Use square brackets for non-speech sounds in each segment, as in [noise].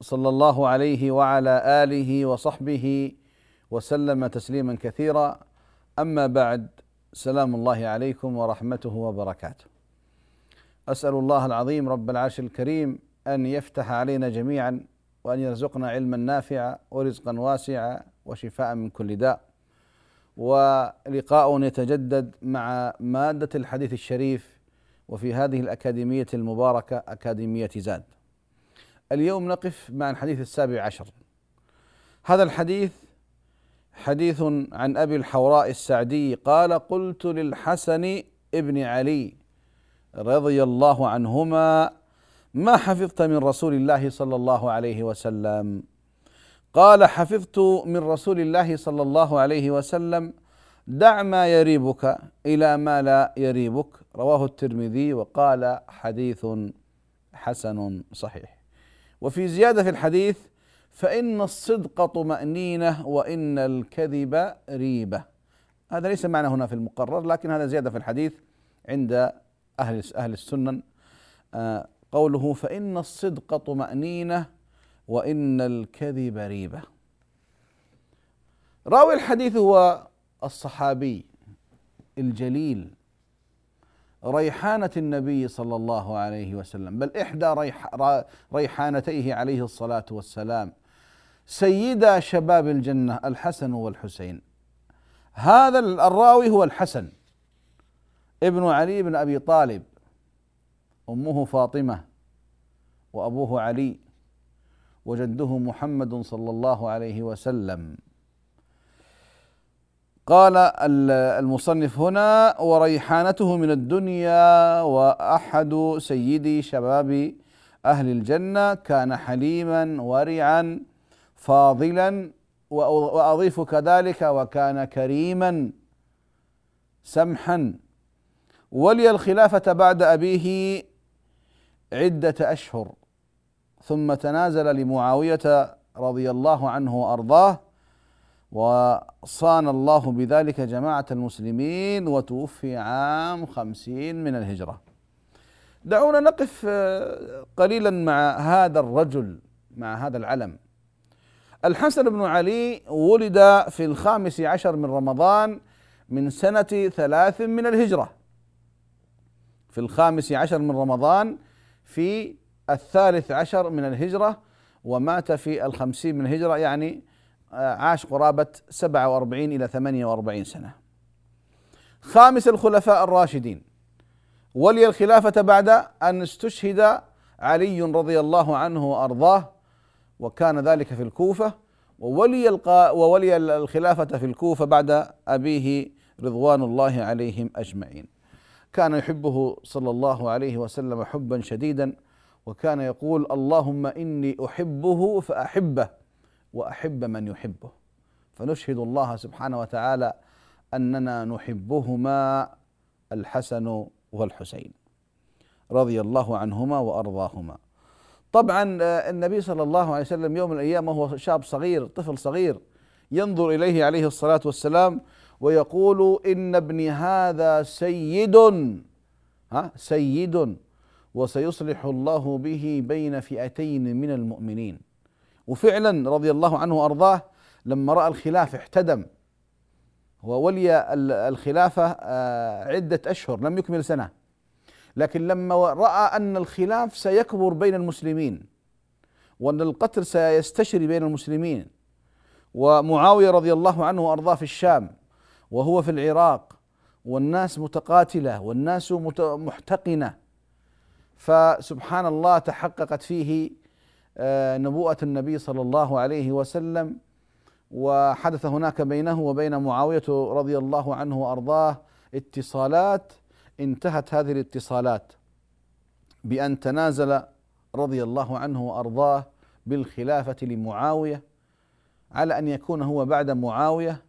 صلى الله عليه وعلى آله وصحبه وسلم تسليما كثيرا. أما بعد سلام الله عليكم ورحمته وبركاته. أسأل الله العظيم رب العرش الكريم أن يفتح علينا جميعا وأن يرزقنا علما نافعا ورزقا واسعا وشفاء من كل داء. ولقاء يتجدد مع مادة الحديث الشريف وفي هذه الأكاديمية المباركة أكاديمية زاد. اليوم نقف مع الحديث السابع عشر. هذا الحديث حديث عن أبي الحوراء السعدي قال قلت للحسن ابن علي رضي الله عنهما ما حفظت من رسول الله صلى الله عليه وسلم؟ قال حفظت من رسول الله صلى الله عليه وسلم دع ما يريبك إلى ما لا يريبك رواه الترمذي وقال حديث حسن صحيح وفي زيادة في الحديث فإن الصدق طمأنينة وإن الكذب ريبة. هذا ليس معنى هنا في المقرر لكن هذا زيادة في الحديث عند أهل أهل السنن. آه، قوله فإن الصدق طمأنينة وإن الكذب ريبة. راوي الحديث هو الصحابي الجليل ريحانة النبي صلى الله عليه وسلم بل إحدى ريح ريحانتيه عليه الصلاة والسلام. سيدا شباب الجنة الحسن والحسين. هذا الراوي هو الحسن. ابن علي بن أبي طالب. أمه فاطمة وأبوه علي. وجده محمد صلى الله عليه وسلم. قال المصنف هنا وريحانته من الدنيا وأحد سيدي شباب أهل الجنة كان حليما ورعا فاضلا وأضيف كذلك وكان كريما سمحا. ولي الخلافة بعد أبيه عدة أشهر ثم تنازل لمعاوية رضي الله عنه وأرضاه وصان الله بذلك جماعة المسلمين وتوفي عام خمسين من الهجرة. دعونا نقف آه، قليلا مع هذا الرجل مع هذا العلم. الحسن بن علي ولد في الخامس عشر من رمضان من سنة ثلاث من الهجرة. في الخامس عشر من رمضان في الثالث عشر من الهجرة ومات في الخمسين من الهجرة يعني عاش قرابة سبعة وأربعين إلى ثمانية وأربعين سنة. خامس الخلفاء الراشدين. ولي الخلافة بعد أن استشهد علي رضي الله عنه وأرضاه وكان ذلك في الكوفة وولي وولي الخلافة في الكوفة بعد أبيه رضوان الله عليهم أجمعين. كان يحبه صلى الله عليه وسلم حبا شديدا وكان يقول اللهم إني أحبه فأحبه. وأحب من يحبه. فنشهد الله سبحانه وتعالى أننا نحبهما الحسن والحسين. رضي الله عنهما وأرضاهما. طبعا آه، النبي صلى الله عليه وسلم يوم من الأيام وهو شاب صغير طفل صغير ينظر إليه عليه الصلاة والسلام ويقول إن ابني هذا سيد. ها؟ سيد. وسيصلح الله به بين فئتين من المؤمنين. وفعلا رضي الله عنه وأرضاه لما رأى الخلافه احتدم. وولي الخلافة آه، عدة أشهر لم يكمل سنة. لكن لما رأى أن الخلاف سيكبر بين المسلمين وأن القتل سيستشري بين المسلمين. ومعاوية رضي الله عنه وأرضاه في الشام وهو في العراق والناس متقاتلة والناس محتقنة. فسبحان الله تحققت فيه آه، نبوءة النبي صلى الله عليه وسلم وحدث هناك بينه وبين معاوية رضي الله عنه وأرضاه اتصالات انتهت هذه الاتصالات بأن تنازل رضي الله عنه وأرضاه بالخلافة لمعاوية على أن يكون هو بعد معاوية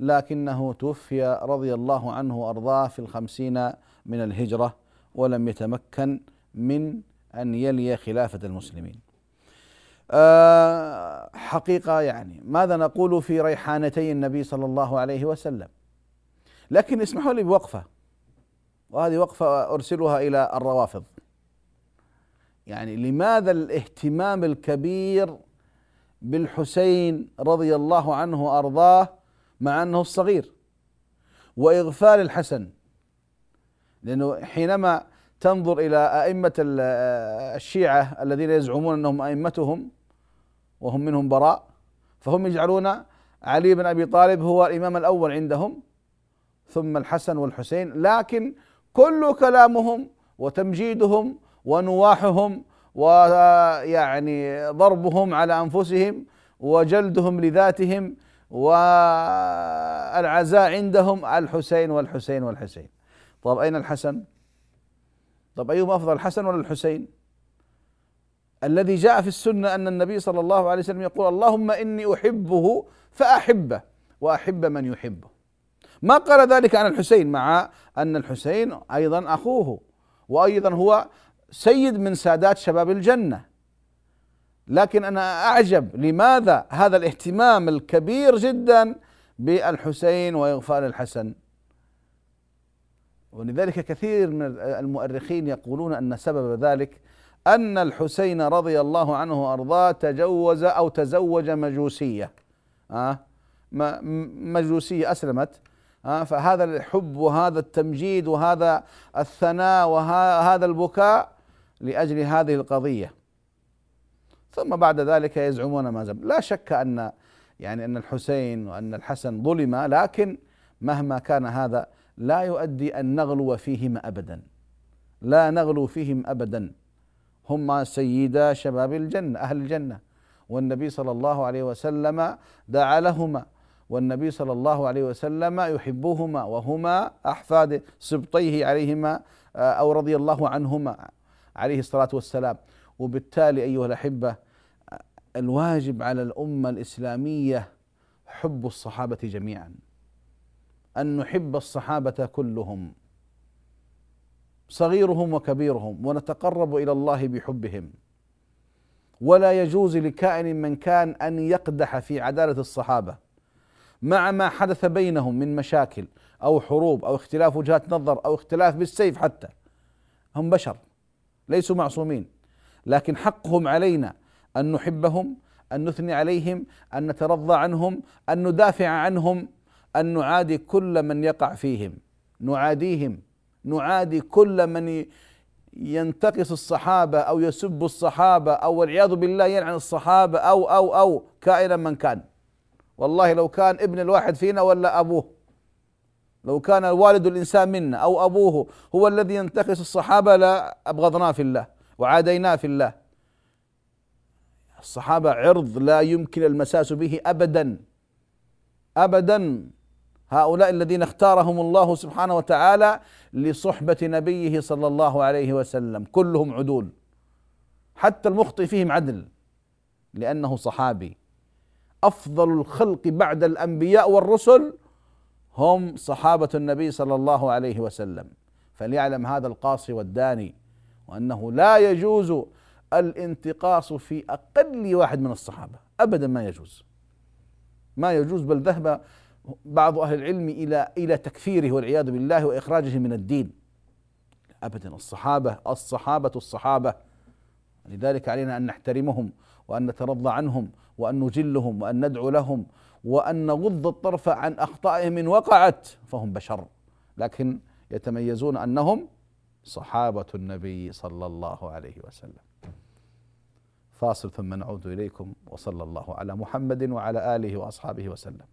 لكنه توفي رضي الله عنه وأرضاه في الخمسين من الهجرة ولم يتمكن من أن يلي خلافة المسلمين. أه حقيقة يعني ماذا نقول في ريحانتي النبي صلى الله عليه وسلم؟ لكن اسمحوا لي بوقفة وهذه وقفة أرسلها إلى الروافض. يعني لماذا الاهتمام الكبير بالحسين رضي الله عنه وأرضاه مع أنه الصغير وإغفال الحسن لأنه حينما تنظر إلى أئمة الشيعة الذين يزعمون أنهم أئمتهم وهم منهم براء. فهم يجعلون علي بن أبي طالب هو الإمام الأول عندهم ثم الحسن والحسين. لكن كل كلامهم وتمجيدهم ونواحهم ويعني ضربهم على أنفسهم وجلدهم لذاتهم والعزاء عندهم الحسين والحسين والحسين. طب أين الحسن؟ طب أيهما أفضل الحسن ولا الحسين؟ الذي جاء في السنة أن النبي صلى الله عليه وسلم يقول اللهم إني أحبه فأحبه وأحب من يحبه. ما قال ذلك عن الحسين مع أن الحسين أيضا أخوه وأيضا هو سيد من سادات شباب الجنة. لكن أنا أعجب لماذا هذا الاهتمام الكبير جدا بالحسين وإغفال الحسن. ولذلك كثير من المؤرخين يقولون أن سبب ذلك أن الحسين رضي الله عنه وأرضاه تجوز أو تزوج مجوسية. آه؟ مجوسية أسلمت. آه؟ فهذا الحب وهذا التمجيد وهذا الثناء وهذا البكاء لأجل هذه القضية. ثم بعد ذلك يزعمون ما زم لا شك أن يعني أن الحسين وأن الحسن ظلما لكن مهما كان هذا لا يؤدي أن نغلو فيهما أبدا. لا نغلو فيهم أبدا. هما سيدا شباب الجنة أهل الجنة. والنبي صلى الله عليه وسلم دعا لهما. والنبي صلى الله عليه وسلم يحبهما وهما أحفاد سبطيه عليهما أو رضي الله عنهما عليه الصلاة والسلام. وبالتالي أيها الأحبة الواجب على الأمة الإسلامية حب الصحابة جميعا. أن نحب الصحابة كلهم. صغيرهم وكبيرهم ونتقرب إلى الله بحبهم. ولا يجوز لكائن من كان أن يقدح في عدالة الصحابة. مع ما حدث بينهم من مشاكل أو حروب أو اختلاف وجهات نظر أو اختلاف بالسيف حتى. هم بشر ليسوا معصومين. لكن حقهم علينا أن نحبهم أن نثني عليهم أن نترضى عنهم أن ندافع عنهم أن نعادي كل من يقع فيهم. نعاديهم. نعادي كل من ينتقص الصحابة أو يسب الصحابة أو والعياذ بالله يلعن الصحابة أو أو أو كائنا من كان. والله لو كان ابن الواحد فينا ولا أبوه. لو كان والد الإنسان منا أو أبوه هو الذي ينتقص الصحابة لا ابغضناه في الله وعاديناه في الله. الصحابة عرض لا يمكن المساس به أبدا. أبدا. هؤلاء الذين اختارهم الله سبحانه وتعالى لصحبة نبيه صلى الله عليه وسلم. كلهم عدول. حتى المخطئ فيهم عدل لأنه صحابي. أفضل الخلق بعد الأنبياء والرسل هم صحابة النبي صلى الله عليه وسلم. فليعلم هذا القاصي والداني وأنه لا يجوز الانتقاص في أقل واحد من الصحابة. ابدا ما يجوز. ما يجوز بل ذهب بعض أهل العلم إلى إلى تكفيره والعياذ بالله وإخراجه من الدين. أبدا الصحابة الصحابة الصحابة. لذلك علينا أن نحترمهم وأن نترضى عنهم وأن نجلهم وأن ندعو لهم وأن نغض الطرف عن أخطائهم إن وقعت فهم بشر. لكن يتميزون أنهم صحابة النبي صلى الله عليه وسلم. فاصل ثم نعود إليكم وصلى الله على محمد وعلى آله وأصحابه وسلم.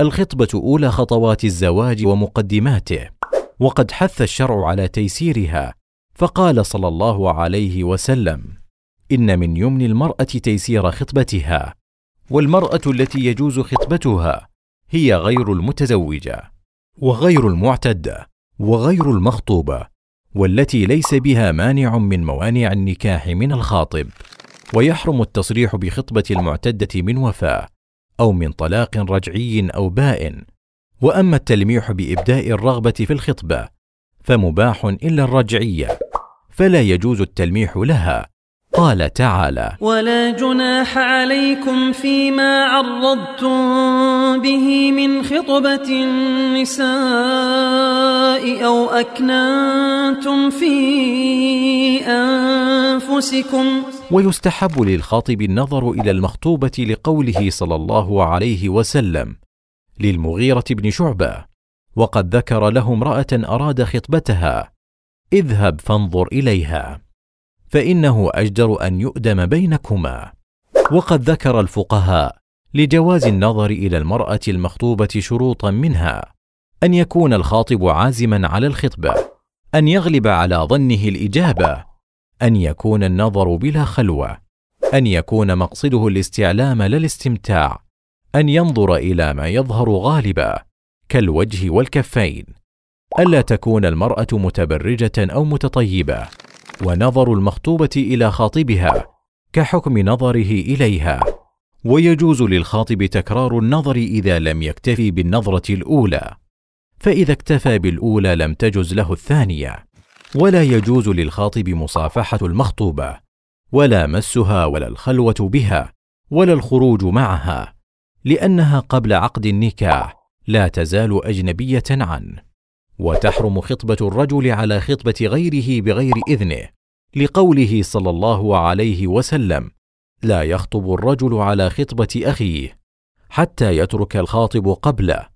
الخطبة أولى خطوات الزواج ومقدماته، وقد حث الشرع على تيسيرها، فقال صلى الله عليه وسلم: إن من يمن المرأة تيسير خطبتها، والمرأة التي يجوز خطبتها هي غير المتزوجة، وغير المعتدة، وغير المخطوبة، والتي ليس بها مانع من موانع النكاح من الخاطب، ويحرم التصريح بخطبة المعتدة من وفاة. أو من طلاق رجعي أو بائن وأما التلميح بإبداء الرغبة في الخطبة فمباح إلا الرجعيه فلا يجوز التلميح لها. قال تعالى ولا جناح عليكم فيما عرضتم به من خطبة النساء أو أكننتم في أنفسكم. ويستحب للخاطب النظر إلى المخطوبة لقوله صلى الله عليه وسلم للمغيرة بن شعبة وقد ذكر له امرأة أراد خطبتها اذهب فانظر إليها فإنه أجدر أن يؤدم بينكما. وقد ذكر الفقهاء لجواز النظر إلى المرأة المخطوبة شروطا منها أن يكون الخاطب عازما على الخطبة أن يغلب على ظنه الإجابة أن يكون النظر بلا خلوة أن يكون مقصده الاستعلام لا الاستمتاع أن ينظر إلى ما يظهر غالبا كالوجه والكفين. ألا تكون المرأة متبرجة أو متطيبة ونظر المخطوبة إلى خاطبها كحكم نظره إليها. ويجوز للخاطب تكرار النظر إذا لم يكتفي بالنظرة الأولى فإذا اكتفى بالأولى لم تجز له الثانية. ولا يجوز للخاطب مصافحة المخطوبة ولا مسها ولا الخلوة بها ولا الخروج معها لأنها قبل عقد النكاح لا تزال أجنبية عنه. وتحرم خطبة الرجل على خطبة غيره بغير إذنه لقوله صلى الله عليه وسلم لا يخطب الرجل على خطبة أخيه حتى يترك الخاطب قبله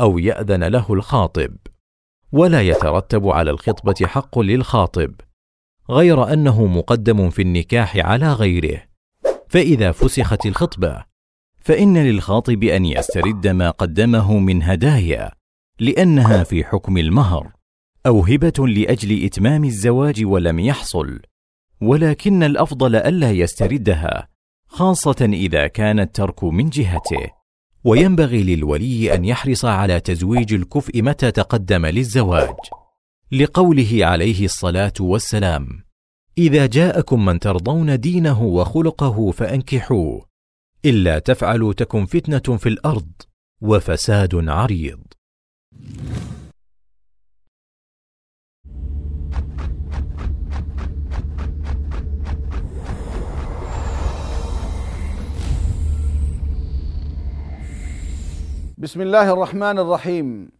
أو يأذن له الخاطب ولا يترتب على الخطبة حق للخاطب غير أنه مقدم في النكاح على غيره. فإذا فسخت الخطبة فإن للخاطب أن يسترد ما قدمه من هدايا لأنها في حكم المهر أو هبة لأجل إتمام الزواج ولم يحصل. ولكن الأفضل ألا يستردها خاصة إذا كان الترك من جهته. وينبغي للولي أن يحرص على تزويج الكفء متى تقدم للزواج. لقوله عليه الصلاة والسلام إذا جاءكم من ترضون دينه وخلقه فأنكحوه إلا تفعلوا تكن فتنة في الأرض وفساد عريض. بسم الله الرحمن الرحيم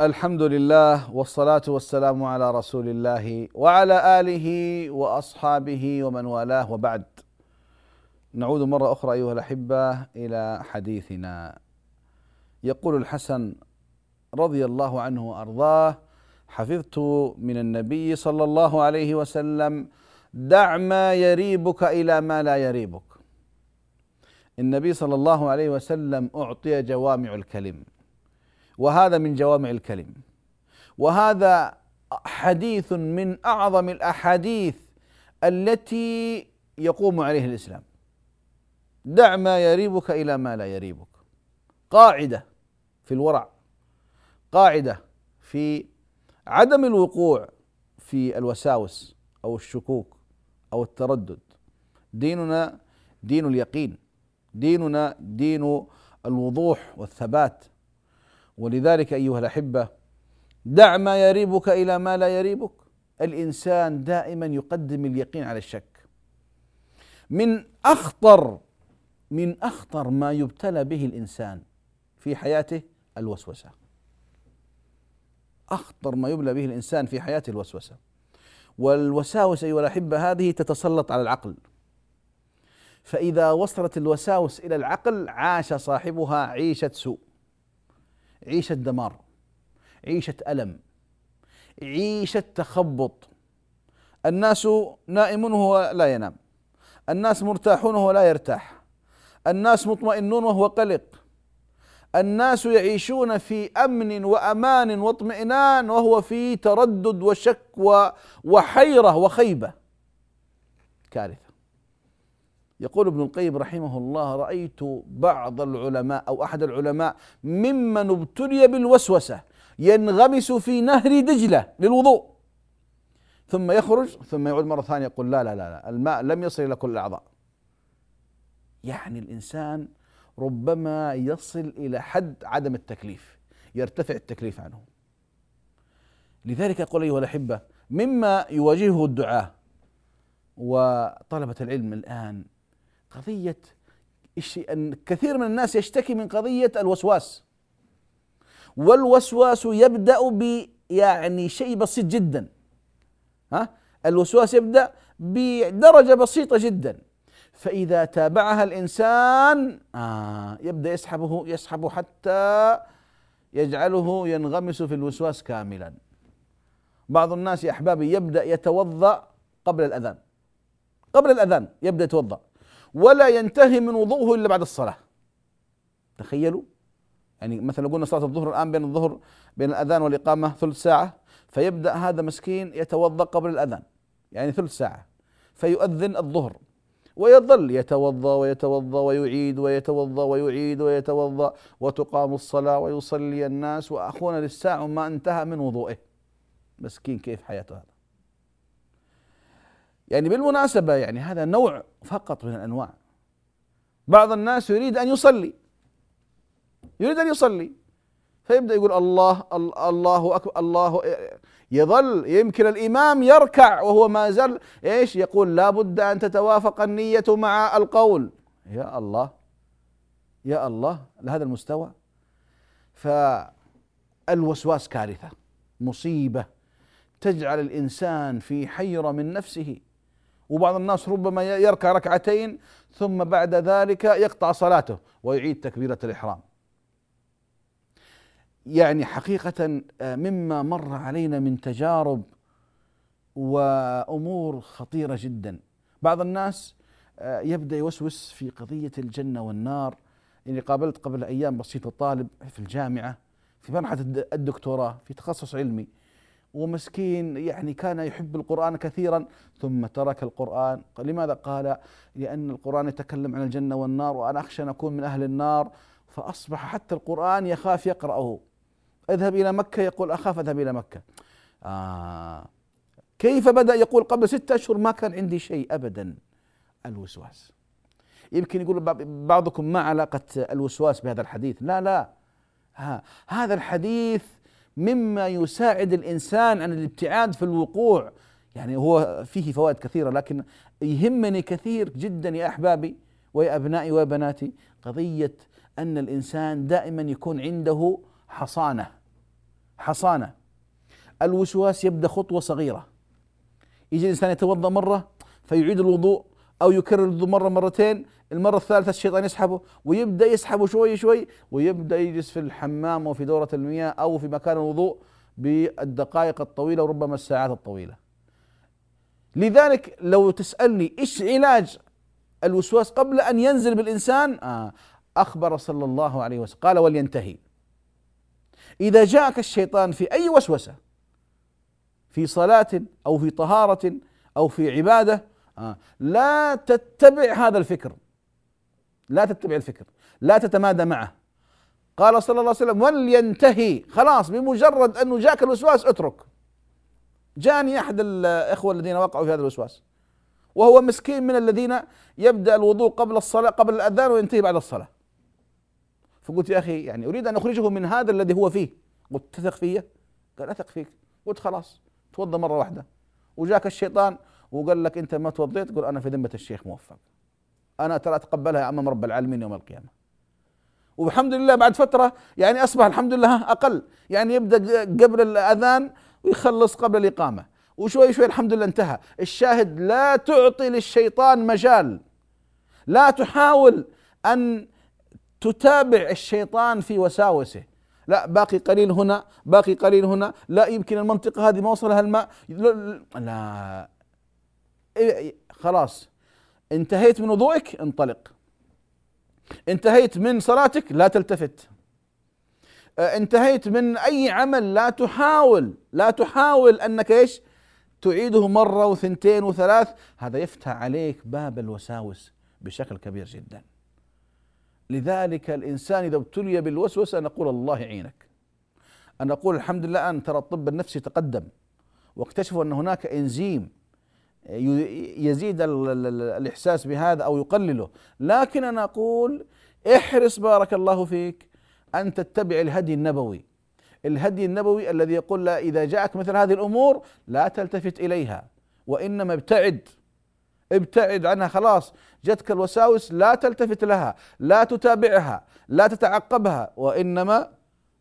الحمد لله والصلاة والسلام على رسول الله وعلى آله وأصحابه ومن والاه وبعد نعود مرة أخرى أيها الأحبة إلى حديثنا يقول الحسن رضي الله عنه وأرضاه حفظت من النبي صلى الله عليه وسلم دع ما يريبك إلى ما لا يريبك النبي صلى الله عليه وسلم أعطي جوامع الكلم. وهذا من جوامع الكلم. وهذا حديث من أعظم الأحاديث التي يقوم عليه الإسلام. دع ما يريبك إلى ما لا يريبك. قاعدة في الورع. قاعدة في عدم الوقوع في الوساوس أو الشكوك أو التردد. ديننا دين اليقين. ديننا دين الوضوح والثبات. ولذلك أيها الأحبة دع ما يريبك إلى ما لا يريبك. الإنسان دائما يقدم اليقين على الشك. من أخطر من أخطر ما يبتلى به الإنسان في حياته الوسوسة. أخطر ما يبلى به الإنسان في حياته الوسوسة. والوساوس أيها الأحبة هذه تتسلط على العقل. فإذا وصلت الوساوس إلى العقل عاش صاحبها عيشة سوء عيشة دمار عيشة ألم عيشة تخبط. الناس نائمون وهو لا ينام الناس مرتاحون وهو لا يرتاح الناس مطمئنون وهو قلق الناس يعيشون في أمن وأمان واطمئنان وهو في تردد وشك وحيرة وخيبة. كارثة. يقول ابن القيم رحمه الله رأيت بعض العلماء أو أحد العلماء ممن ابتلي بالوسوسة ينغمس في نهر دجلة للوضوء ثم يخرج ثم يعود مرة ثانية يقول لا لا لا, لا الماء لم يصل إلى كل الأعضاء. يعني الإنسان ربما يصل إلى حد عدم التكليف يرتفع التكليف عنه. لذلك أقول أيها الأحبة مما يواجهه الدعاه وطلبة العلم الان قضيه كثير من الناس يشتكي من قضية الوسواس. والوسواس يبدأ ب يعني شيء بسيط جدا. ها؟ الوسواس يبدأ بدرجة بسيطة جدا. فإذا تابعها الإنسان آه يبدأ يسحبه يسحب حتى يجعله ينغمس في الوسواس كاملا. بعض الناس يا أحبابي يبدأ يتوضأ قبل الأذان. قبل الأذان يبدأ يتوضأ. ولا ينتهي من وضوءه إلا بعد الصلاة. تخيلوا؟ يعني مثلا قلنا صلاة الظهر الآن بين الظهر بين الأذان والإقامة ثلث ساعة فيبدأ هذا مسكين يتوضأ قبل الأذان يعني ثلث ساعة فيؤذن الظهر ويظل يتوضأ ويتوضأ ويعيد ويتوضأ ويعيد ويتوضأ وتقام الصلاة ويصلي الناس وأخونا للساعة ما انتهى من وضوئه. مسكين كيف حياته هذا؟ يعني بالمناسبة يعني هذا نوع فقط من الأنواع. بعض الناس يريد أن يصلي. يريد أن يصلي. فيبدأ يقول الله الله أكبر الله يظل يمكن الإمام يركع وهو ما زال إيش؟ يقول لابد أن تتوافق النية مع القول. يا الله يا الله لهذا المستوى. فالوسواس كارثة مصيبة تجعل الإنسان في حيرة من نفسه. وبعض الناس ربما يركع ركعتين ثم بعد ذلك يقطع صلاته ويعيد تكبيرة الإحرام. يعني حقيقة آه، مما مر علينا من تجارب وأمور خطيرة جدا. بعض الناس آه، يبدأ يوسوس في قضية الجنة والنار يعني قابلت قبل أيام بسيطة طالب في الجامعة في مرحلة الدكتوراه في تخصص علمي. ومسكين يعني كان يحب القرآن كثيرا ثم ترك القرآن. لماذا قال؟ لأن القرآن يتكلم عن الجنة والنار وأنا أخشى أن أكون من أهل النار. فأصبح حتى القرآن يخاف يقرأه. اذهب إلى مكة يقول أخاف أذهب إلى مكة. آه. كيف بدأ؟ يقول قبل ستة أشهر ما كان عندي شيء أبدا. الوسواس. يمكن يقول بعضكم ما علاقة الوسواس بهذا الحديث. لا لا. ها هذا الحديث مما يساعد الإنسان عن الابتعاد في الوقوع. يعني هو فيه فوائد كثيرة لكن يهمني كثير جدا يا أحبابي ويا أبنائي وبناتي قضية أن الإنسان دائما يكون عنده حصانة. حصانة. الوسواس يبدأ خطوة صغيرة. يجي الإنسان يتوضأ مرة فيعيد الوضوء أو يكرر الوضوء مرة مرتين المرة الثالثة الشيطان يسحبه ويبدأ يسحبه شوي شوي ويبدأ يجلس في الحمام وفي دورة المياه أو في مكان الوضوء بالدقائق الطويلة وربما الساعات الطويلة. لذلك لو تسألني إيش علاج الوسواس قبل أن ينزل بالإنسان؟ آه أخبر صلى الله عليه وسلم قال ولينتهي. إذا جاءك الشيطان في أي وسوسة في صلاة أو في طهارة أو في عبادة آه، لا تتبع هذا الفكر. لا تتبع الفكر. لا تتمادى معه. قال صلى الله عليه وسلم ولينتهي. خلاص بمجرد أنه جاك الوسواس اترك. جاني أحد الإخوة الذين وقعوا في هذا الوسواس. وهو مسكين من الذين يبدأ الوضوء قبل الصلاة قبل الأذان وينتهي بعد الصلاة. فقلت يا أخي يعني أريد أن أخرجه من هذا الذي هو فيه. قلت تثق فيه قال أثق فيك. قلت خلاص توضى مرة واحدة. وجاك الشيطان وقال لك أنت ما توضيت قل أنا في ذمة الشيخ موفق. أنا ترى أتقبلها امام رب العالمين يوم القيامة. والحمد لله بعد فترة يعني أصبح الحمد لله أقل. يعني يبدأ قبل الأذان ويخلص قبل الإقامة. وشوي شوي الحمد لله انتهى. الشاهد لا تعطي للشيطان مجال. لا تحاول أن تتابع الشيطان في وساوسه. لا باقي قليل هنا باقي قليل هنا. لا يمكن المنطقة هذه ما وصلها الماء. لا. خلاص. انتهيت من وضوءك انطلق. انتهيت من صلاتك لا تلتفت. آه، انتهيت من أي عمل لا تحاول لا تحاول أنك إيش؟ تعيده مرة وثنتين وثلاث. هذا يفتح عليك باب الوساوس بشكل كبير جدا. لذلك الإنسان إذا ابتلي بالوسوسة نقول الله يعينك. أن نقول الحمد لله أن ترى الطب النفسي تقدم واكتشفوا أن هناك إنزيم يزيد الإحساس بهذا أو يقلله. لكن أنا أقول احرص بارك الله فيك أن تتبع الهدي النبوي. الهدي النبوي الذي يقول لا إذا جاءك مثل هذه الأمور لا تلتفت إليها وإنما ابتعد. ابتعد عنها خلاص جتك الوساوس لا تلتفت لها لا تتابعها لا تتعقبها وإنما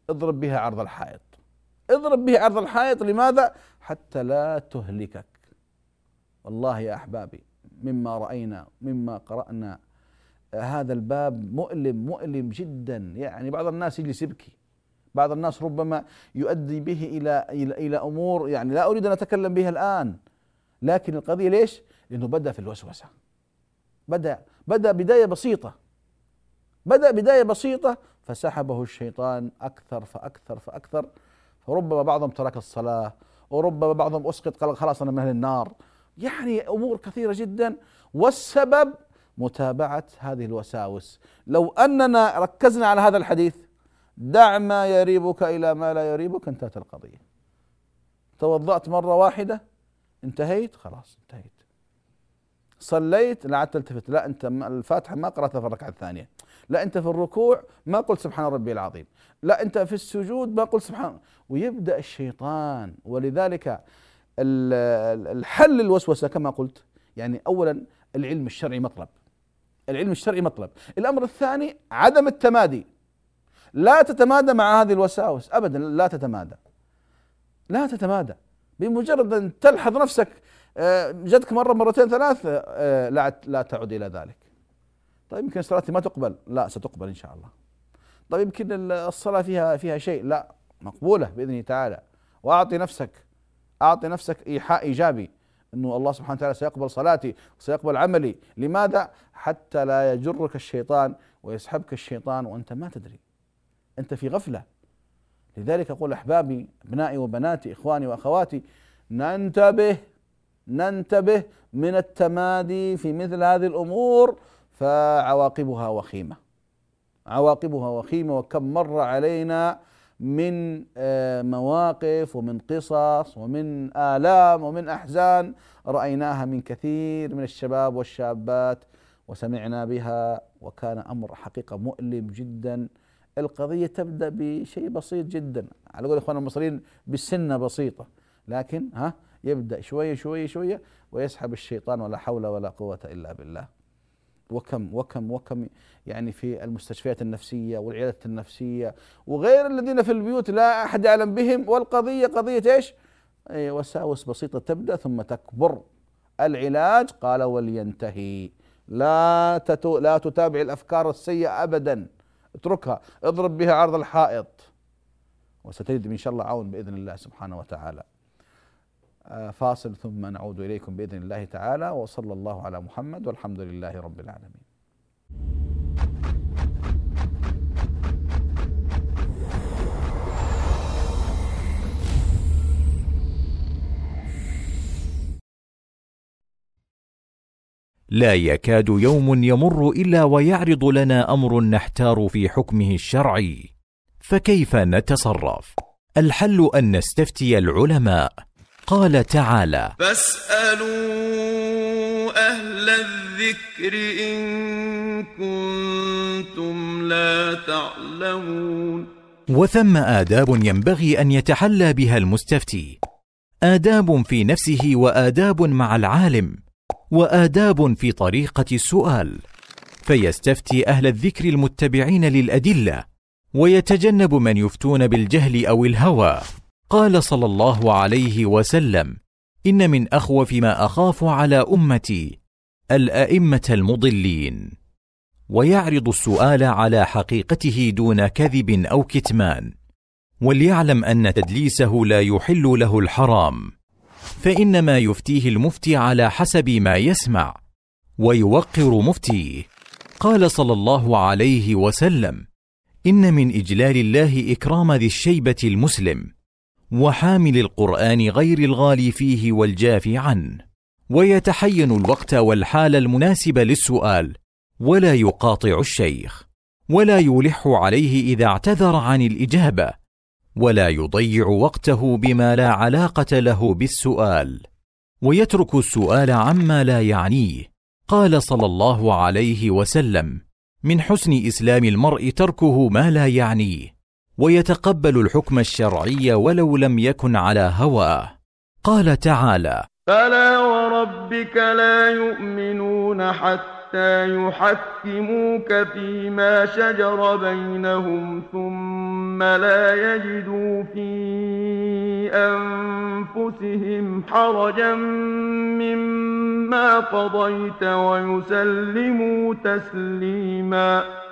اضرب بها عرض الحائط. اضرب به عرض الحائط لماذا؟ حتى لا تهلكك. والله يا أحبابي مما رأينا مما قرأنا هذا الباب مؤلم مؤلم جدا. يعني بعض الناس يجلس يبكي. بعض الناس ربما يؤدي به إلى إلى إلى أمور يعني لا أريد أن أتكلم بها الآن. لكن القضية ليش؟ لأنه بدأ في الوسوسة. بدأ بدأ بداية بسيطة. بدأ بداية بسيطة فسحبه الشيطان أكثر فأكثر فأكثر. فربما بعضهم ترك الصلاة وربما بعضهم أسقط قال خلاص أنا من أهل النار. يعني أمور كثيرة جدا والسبب متابعة هذه الوساوس. لو أننا ركزنا على هذا الحديث دع ما يريبك إلى ما لا يريبك انتهت القضية. توضأت مرة واحدة انتهيت خلاص انتهيت. صليت لا عاد تلتفت لا أنت الفاتحة ما قرأتها في الركعة الثانية. لا أنت في الركوع ما قلت سبحان ربي العظيم. لا أنت في السجود ما قلت سبحان ويبدأ الشيطان. ولذلك الحل الوسوسه كما قلت يعني اولا العلم الشرعي مطلب. العلم الشرعي مطلب. الأمر الثاني عدم التمادي. لا تتمادى مع هذه الوساوس ابدا لا تتمادى. لا تتمادى. بمجرد أن تلحظ نفسك آه، جدك مرة مرتين ثلاث آه، لا لا تعد إلى ذلك. طيب يمكن صلاتي ما تقبل؟ لا ستقبل إن شاء الله. طيب يمكن الصلاة فيها فيها شيء؟ لا مقبولة باذنه تعالى. وأعطي نفسك. أعطي نفسك إيحاء إيجابي إنه الله سبحانه وتعالى سيقبل صلاتي وسيقبل عملي. لماذا؟ حتى لا يجرك الشيطان ويسحبك الشيطان وأنت ما تدري. أنت في غفلة. لذلك أقول أحبابي أبنائي وبناتي إخواني وأخواتي ننتبه ننتبه من التمادي في مثل هذه الأمور فعواقبها وخيمة. عواقبها وخيمة وكم مر علينا من آه، مواقف ومن قصص ومن آلام ومن أحزان رأيناها من كثير من الشباب والشابات وسمعنا بها وكان أمر حقيقة مؤلم جدا. القضية تبدأ بشيء بسيط جدا. على قول إخواننا المصريين بسنة بسيطة لكن ها يبدأ شوية شوية شوية ويسحب الشيطان ولا حول ولا قوة إلا بالله. وكم وكم وكم يعني في المستشفيات النفسية والعيادات النفسية وغير الذين في البيوت لا أحد يعلم بهم والقضية قضية إيش؟ أي وساوس بسيطة تبدأ ثم تكبر. العلاج قال ولينتهي. لا تتو لا تتابع الأفكار السيئة أبدا. اتركها. اضرب بها عرض الحائط. وستجد إن شاء الله عون بإذن الله سبحانه وتعالى. فاصل ثم نعود إليكم بإذن الله تعالى وصلى الله على محمد والحمد لله رب العالمين. لا يكاد يوم يمر إلا ويعرض لنا أمر نحتار في حكمه الشرعي فكيف نتصرف الحل أن نستفتي العلماء قال تعالى فاسألوا أهل الذكر إن كنتم لا تعلمون. وثم آداب ينبغي أن يتحلى بها المستفتي. آداب في نفسه وآداب مع العالم وآداب في طريقة السؤال. فيستفتي أهل الذكر المتبعين للأدلة ويتجنب من يفتون بالجهل أو الهوى. قال صلى الله عليه وسلم إن من أخوف ما أخاف على أمتي الأئمة المضلين. ويعرض السؤال على حقيقته دون كذب أو كتمان وليعلم أن تدليسه لا يحل له الحرام. فانما يفتيه المفتي على حسب ما يسمع ويوقر مفتيه. قال صلى الله عليه وسلم إن من إجلال الله إكرام ذي الشيبة المسلم وحامل القرآن غير الغالي فيه والجافي عنه. ويتحين الوقت والحال المناسب للسؤال ولا يقاطع الشيخ ولا يلح عليه إذا اعتذر عن الإجابة ولا يضيع وقته بما لا علاقة له بالسؤال. ويترك السؤال عما لا يعنيه قال صلى الله عليه وسلم من حسن إسلام المرء تركه ما لا يعنيه. ويتقبل الحكم الشرعي ولو لم يكن على هواه. قال تعالى فلا وربك لا يؤمنون حتى يحكموك فيما شجر بينهم ثم لا يجدوا في أنفسهم حرجا مما قضيت ويسلموا تسليماً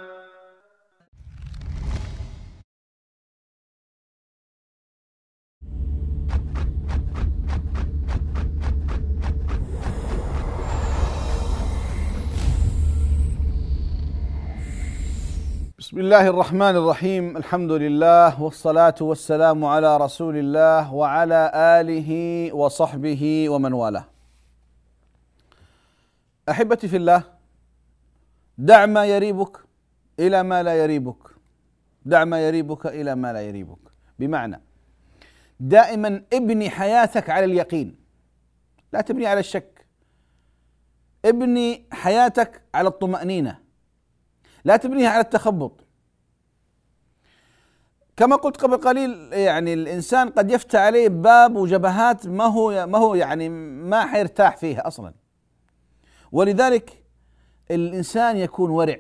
بسم الله الرحمن الرحيم الحمد لله والصلاة والسلام على رسول الله وعلى آله وصحبه ومن والاه. أحبتي في الله دع ما يريبك إلى ما لا يريبك. دع ما يريبك إلى ما لا يريبك. بمعنى دائما ابني حياتك على اليقين. لا تبني على الشك. ابني حياتك على الطمأنينة. لا تبنيها على التخبط. كما قلت قبل قليل يعني الإنسان قد يفتح عليه باب وجبهات ما هو ما هو يعني ما حيرتاح فيها أصلا. ولذلك الإنسان يكون ورع.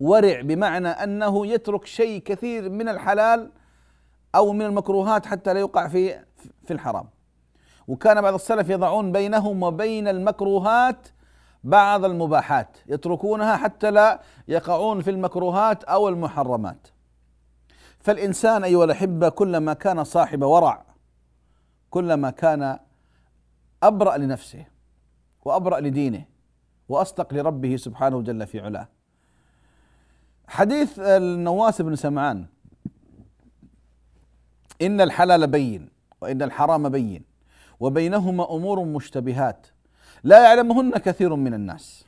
ورع بمعنى أنه يترك شيء كثير من الحلال أو من المكروهات حتى لا يقع في في الحرام. وكان بعض السلف يضعون بينهم وبين المكروهات بعض المباحات يتركونها حتى لا يقعون في المكروهات أو المحرمات. فالإنسان أيها الأحبة كلما كان صاحب ورع كلما كان أبرأ لنفسه وأبرأ لدينه وأصدق لربه سبحانه جل في علاه. حديث النواس بن سمعان إن الحلال بين وإن الحرام بين وبينهما أمور مشتبهات. لا يعلمهن كثير من الناس.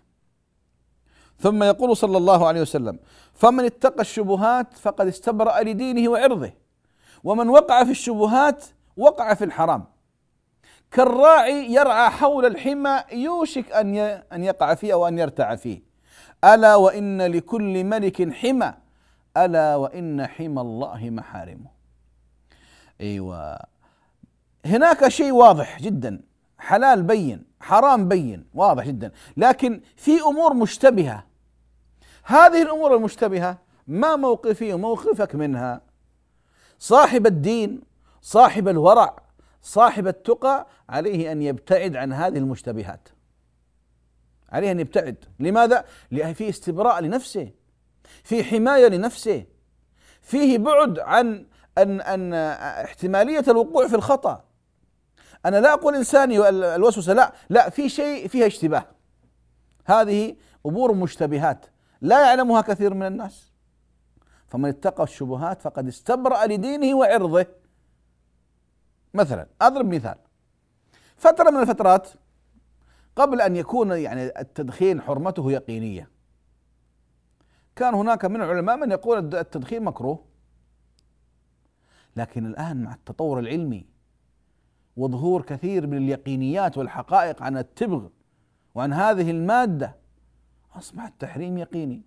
ثم يقول صلى الله عليه وسلم فمن اتقى الشبهات فقد استبرأ لدينه وعرضه ومن وقع في الشبهات وقع في الحرام. كالراعي يرعى حول الحمى يوشك أن أن يقع فيه أو أن يرتع فيه. ألا وإن لكل ملك حمى ألا وإن حمى الله محارمه. أيوه. هناك شيء واضح جدا. حلال بين حرام بين واضح جدا. لكن في أمور مشتبهة. هذه الأمور المشتبهة ما موقفي وموقفك منها؟ صاحب الدين صاحب الورع صاحب التقى عليه أن يبتعد عن هذه المشتبهات. عليه أن يبتعد. لماذا؟ لأن في استبراء لنفسه. في حماية لنفسه. فيه بعد عن أن أن احتمالية الوقوع في الخطأ. أنا لا أقول إنساني الوسوسة لا لا في شيء فيها اشتباه. هذه أمور مشتبهات لا يعلمها كثير من الناس. فمن اتقى الشبهات فقد استبرأ لدينه وعرضه. مثلا أضرب مثال. فترة من الفترات قبل أن يكون يعني التدخين حرمته يقينية. كان هناك من العلماء من يقول التدخين مكروه. لكن الآن مع التطور العلمي وظهور كثير من اليقينيات والحقائق عن التبغ وعن هذه المادة. أصبح التحريم يقيني.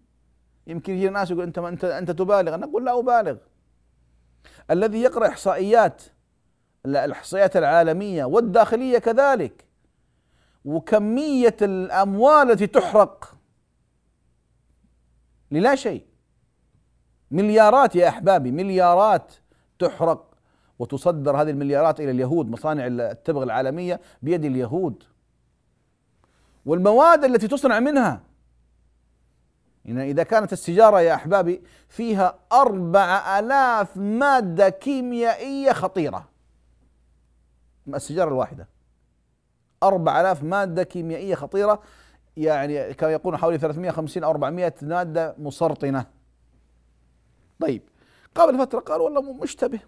يمكن يجي الناس يقول أنت انت أنت تبالغ. أنا أقول لا أبالغ. الذي يقرأ إحصائيات الإحصائيات العالمية والداخلية كذلك وكمية الأموال التي تحرق للا شيء. مليارات يا أحبابي مليارات تحرق. وتصدر هذه المليارات إلى اليهود مصانع التبغ العالمية بيد اليهود. والمواد التي تصنع منها يعني إذا كانت السيجارة يا أحبابي فيها أربع ألاف مادة كيميائية خطيرة. السيجارة الواحدة. أربع ألاف مادة كيميائية خطيرة يعني كانوا يقولون حوالي 350 أو 400 مادة مسرطنة. طيب قبل فترة قالوا والله مشتبه.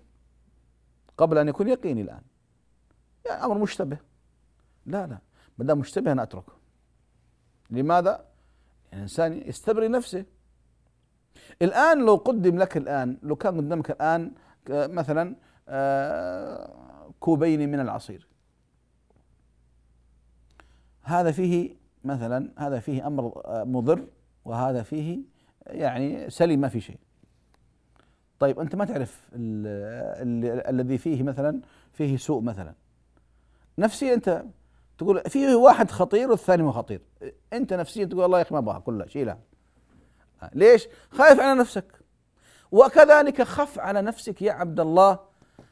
قبل أن يكون يقيني الآن. يعني أمر مشتبه. لا لا. ما دام مشتبه أنا أتركه. لماذا؟ الإنسان يستبري نفسه. الآن لو قدم لك الآن لو كان قدامك الآن مثلا آه، كوبين من العصير. هذا فيه مثلا هذا فيه أمر آه، مضر وهذا فيه يعني سليم ما في شيء. طيب أنت ما تعرف الذي فيه مثلا فيه سوء مثلا. نفسيا أنت تقول في واحد خطير والثاني مو خطير. أنت نفسيا تقول الله يا أخي ما ابغاها كلها شيلها ليش؟ خايف على نفسك. وكذلك خف على نفسك يا عبد الله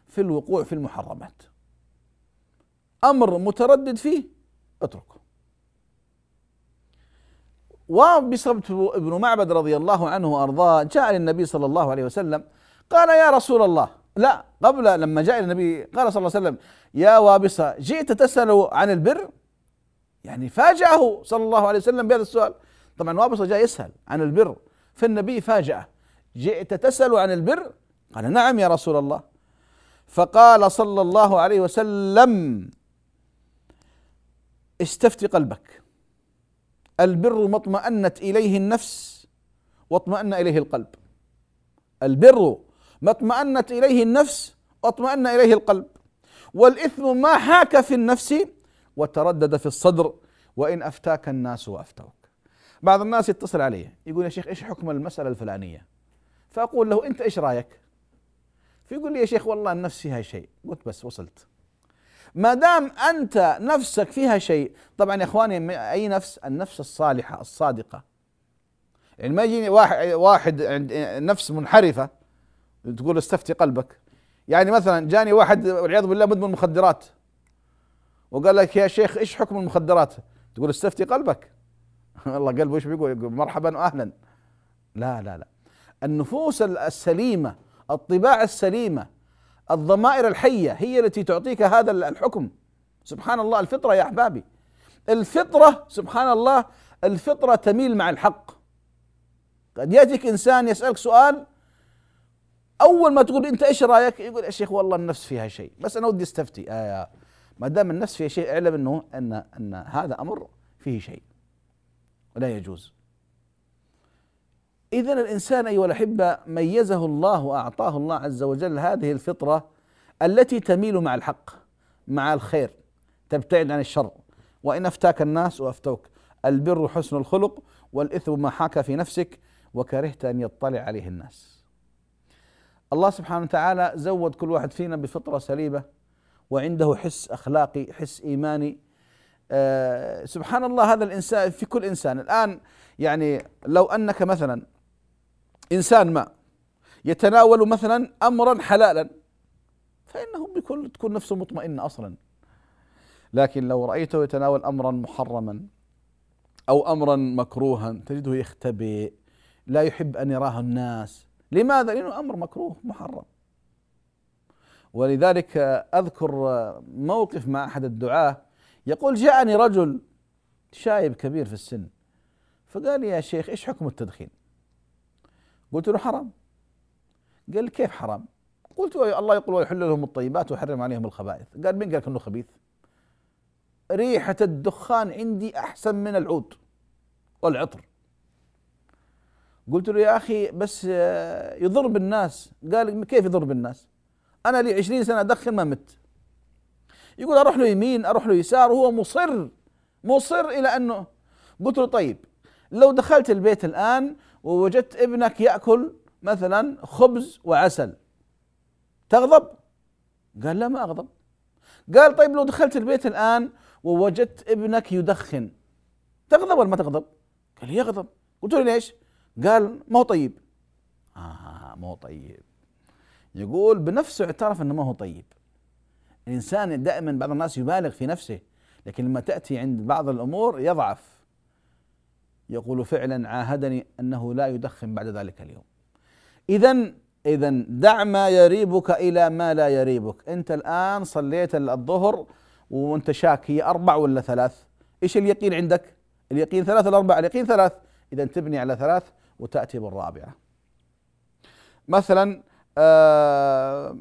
في الوقوع في المحرمات. أمر متردد فيه اتركه. وبصبت ابن معبد رضي الله عنه وأرضاه جاء للنبي صلى الله عليه وسلم قال يا رسول الله. لا قبل لما جاء النبي قال صلى الله عليه وسلم يا وابصة جئت تسأل عن البر؟ يعني فاجأه صلى الله عليه وسلم بهذا السؤال. طبعا وابصة جاء يسأل عن البر فالنبي فاجأه. جئت تسأل عن البر؟ قال نعم يا رسول الله. فقال صلى الله عليه وسلم استفت قلبك. البر ما اطمأنت إليه النفس واطمأن إليه القلب. البر ما اطمأنت إليه النفس واطمأن إليه القلب. والإثم ما حاك في النفس وتردد في الصدر وإن أفتاك الناس وأفتوك. بعض الناس يتصل علي يقول يا شيخ إيش حكم المسألة الفلانية؟ فأقول له أنت إيش رأيك؟ فيقول لي يا شيخ والله النفس فيها شيء. قلت بس وصلت. ما دام أنت نفسك فيها شيء طبعا يا إخواني أي نفس؟ النفس الصالحة الصادقة. يعني ما يجيني واحد واحد نفس منحرفة تقول استفتي قلبك. يعني مثلا جاني واحد والعياذ بالله مدمن مخدرات وقال لك يا شيخ إيش حكم المخدرات؟ تقول استفتي قلبك. [laughs] والله قلبه إيش بيقول؟ يقول مرحبا واهلا. لا لا لا. النفوس السليمة الطباع السليمة الضمائر الحية هي التي تعطيك هذا الحكم. سبحان الله الفطرة يا أحبابي. الفطرة سبحان الله الفطرة تميل مع الحق. قد يأتيك إنسان يسألك سؤال أول ما تقول أنت إيش رأيك؟ يقول يا شيخ والله النفس فيها شيء. بس أنا ودي استفتي. آه ما دام النفس فيها شيء اعلم إنه أن أن هذا أمر فيه شيء. ولا يجوز. اذا الإنسان أيها الأحبة ميزه الله وأعطاه الله عز وجل هذه الفطرة التي تميل مع الحق مع الخير تبتعد عن الشر. وإن أفتاك الناس وأفتوك. البر حسن الخلق والإثم ما حاك في نفسك وكرهت أن يطلع عليه الناس. الله سبحانه وتعالى زود كل واحد فينا بفطرة سليمة وعنده حس أخلاقي حس إيماني. آه سبحان الله هذا الإنسان في كل إنسان. الآن يعني لو أنك مثلا إنسان ما يتناول مثلا امرا حلالا فإنه بكل تكون نفسه مطمئنة أصلا. لكن لو رأيته يتناول امرا محرما أو امرا مكروها تجده يختبئ لا يحب أن يراه الناس. لماذا؟ لأنه أمر مكروه محرم ولذلك أذكر موقف مع أحد الدعاة يقول جاءني رجل شايب كبير في السن فقال لي يا شيخ إيش حكم التدخين؟ قلت له حرام قال لي كيف حرام؟ قلت الله يقول ويحل لهم الطيبات ويحرم عليهم الخبائث قال مين قال إنه خبيث؟ ريحة الدخان عندي أحسن من العود والعطر قلت له يا أخي بس آه، يضر بالناس قال كيف يضر بالناس أنا لي 20 سنة أدخن ما مت. يقول أروح له يمين أروح له يسار. وهو مصر مصر إلى أنه قلت له طيب لو دخلت البيت الآن ووجدت ابنك يأكل مثلا خبز وعسل تغضب؟ قال لا ما أغضب. قال طيب لو دخلت البيت الآن ووجدت ابنك يدخن تغضب ولا ما تغضب؟ قال يغضب. قلت له ليش؟ قال ما هو طيب. آه ما هو طيب. يقول بنفسه اعترف إنه ما هو طيب. الإنسان دائما بعض الناس يبالغ في نفسه لكن لما تأتي عند بعض الأمور يضعف. يقول فعلا عاهدني أنه لا يدخن بعد ذلك اليوم. إذا إذا دع ما يريبك إلى ما لا يريبك. أنت الآن صليت الظهر وأنت شاك هي أربع ولا ثلاث؟ إيش اليقين عندك؟ اليقين ثلاث الأربع اليقين ثلاث. إذا تبني على ثلاث. وتأتي بالرابعة. مثلا آه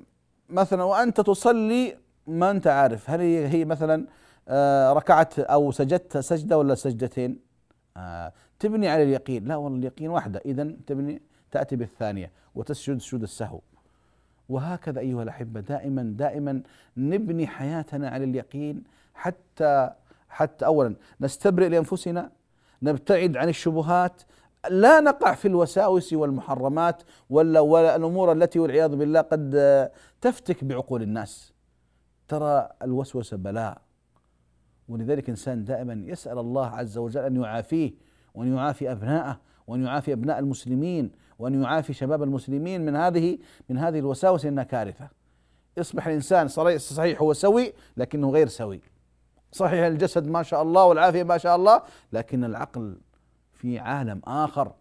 مثلا وأنت تصلي ما أنت عارف هل هي, مثلا آه ركعت أو سجدت سجدة ولا سجدتين؟ آه تبني على اليقين. لا والله اليقين واحدة. إذا تبني تأتي بالثانية وتسجد سجود السهو. وهكذا أيها الأحبة دائما دائما نبني حياتنا على اليقين حتى حتى أولا نستبرئ لأنفسنا نبتعد عن الشبهات لا نقع في الوساوس والمحرمات ولا, الأمور التي والعياذ بالله قد تفتك بعقول الناس. ترى الوسوسة بلاء. ولذلك إنسان دائما يسأل الله عز وجل أن يعافيه وأن يعافي أبناءه وأن يعافي أبناء المسلمين وأن يعافي شباب المسلمين من هذه من هذه الوساوس إنها كارثة. يصبح الإنسان صحيح هو سوي لكنه غير سوي. صحيح الجسد ما شاء الله والعافية ما شاء الله لكن العقل في عالم آخر.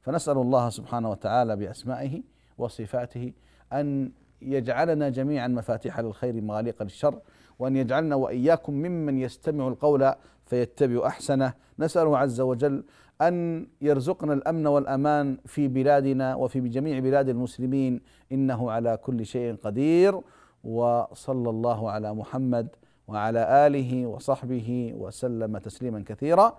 فنسأل الله سبحانه وتعالى بأسمائه وصفاته أن يجعلنا جميعا مفاتيح للخير مغاليق للشر وأن يجعلنا وإياكم ممن يستمع القول فيتبع أحسنه. نسأله عز وجل أن يرزقنا الأمن والأمان في بلادنا وفي جميع بلاد المسلمين. إنه على كل شيء قدير. وصلى الله على محمد وعلى آله وصحبه وسلم تسليما كثيرا.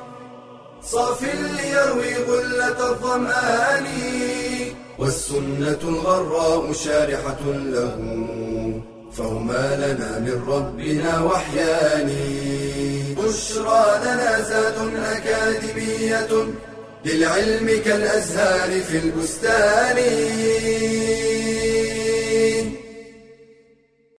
صاف ليروي غلة الظمآن والسنة الغراء شارحة له فهما لنا من ربنا وحيان. بشرى لنا زاد أكاديمية للعلم كالأزهار في البستان.